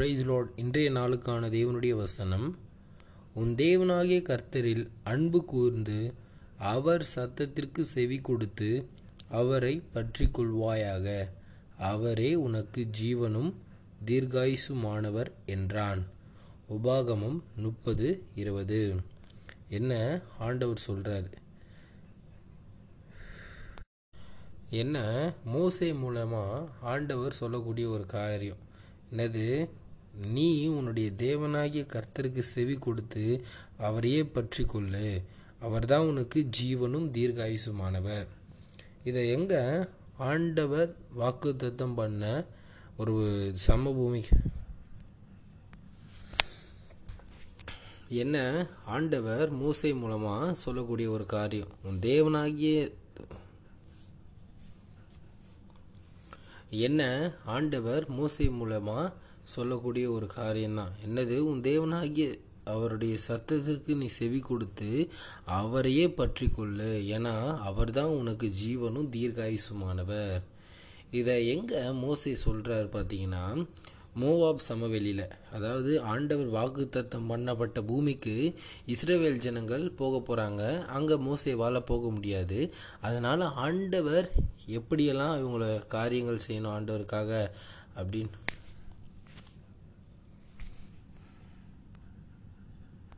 Price Lord இன்றைய நாளுக்கான தேவனுடைய வசனம் உன் தேவனாகிய கர்த்தரில் அன்பு கூர்ந்து அவர் சத்தத்திற்கு செவி கொடுத்து அவரை பற்றி கொள்வாயாக அவரே உனக்கு ஜீவனும் தீர்காயுசுமானவர் என்றான். உபாகமம் முப்பது இருபது. என்ன ஆண்டவர் சொல்கிறார் என்ன? மூசை மூலமாக ஆண்டவர் சொல்லக்கூடிய ஒரு காரியம். என்னது? நீ உன்னுடைய தேவனாகிய கர்த்தருக்கு செவி கொடுத்து அவரையே பற்றி கொள்ளு அவர்தான் உனக்கு ஜீவனும் தீர்காயுசுமானவர் இதை எங்க ஆண்டவர் வாக்குத்தத்தம் பண்ண ஒரு சமபூமி? என்ன? ஆண்டவர் மூசை மூலமாக சொல்லக்கூடிய ஒரு காரியம். உன் தேவனாகிய என்ன ஆண்டவர் மூசை மூலமாக சொல்லக்கூடிய ஒரு காரியம்தான். என்னது? உன் தேவனாகிய அவருடைய சத்தத்திற்கு நீ செவி கொடுத்து அவரையே பற்றி கொள்ளு ஏன்னா அவர்தான் உனக்கு ஜீவனும் தீர்காயுசுமானவர் இதை எங்கே மோசை சொல்கிறார் பார்த்தீங்கன்னா மோவாப் சமவெளியில். அதாவது ஆண்டவர் வாக்குத்தத்தம் பண்ணப்பட்ட பூமிக்கு இஸ்ரேவேல் ஜனங்கள் போக போகிறாங்க அங்கே மோசை வாழ போக முடியாது. அதனால் ஆண்டவர் எப்படியெல்லாம் இவங்கள காரியங்கள் செய்யணும் ஆண்டவருக்காக அப்படின்னு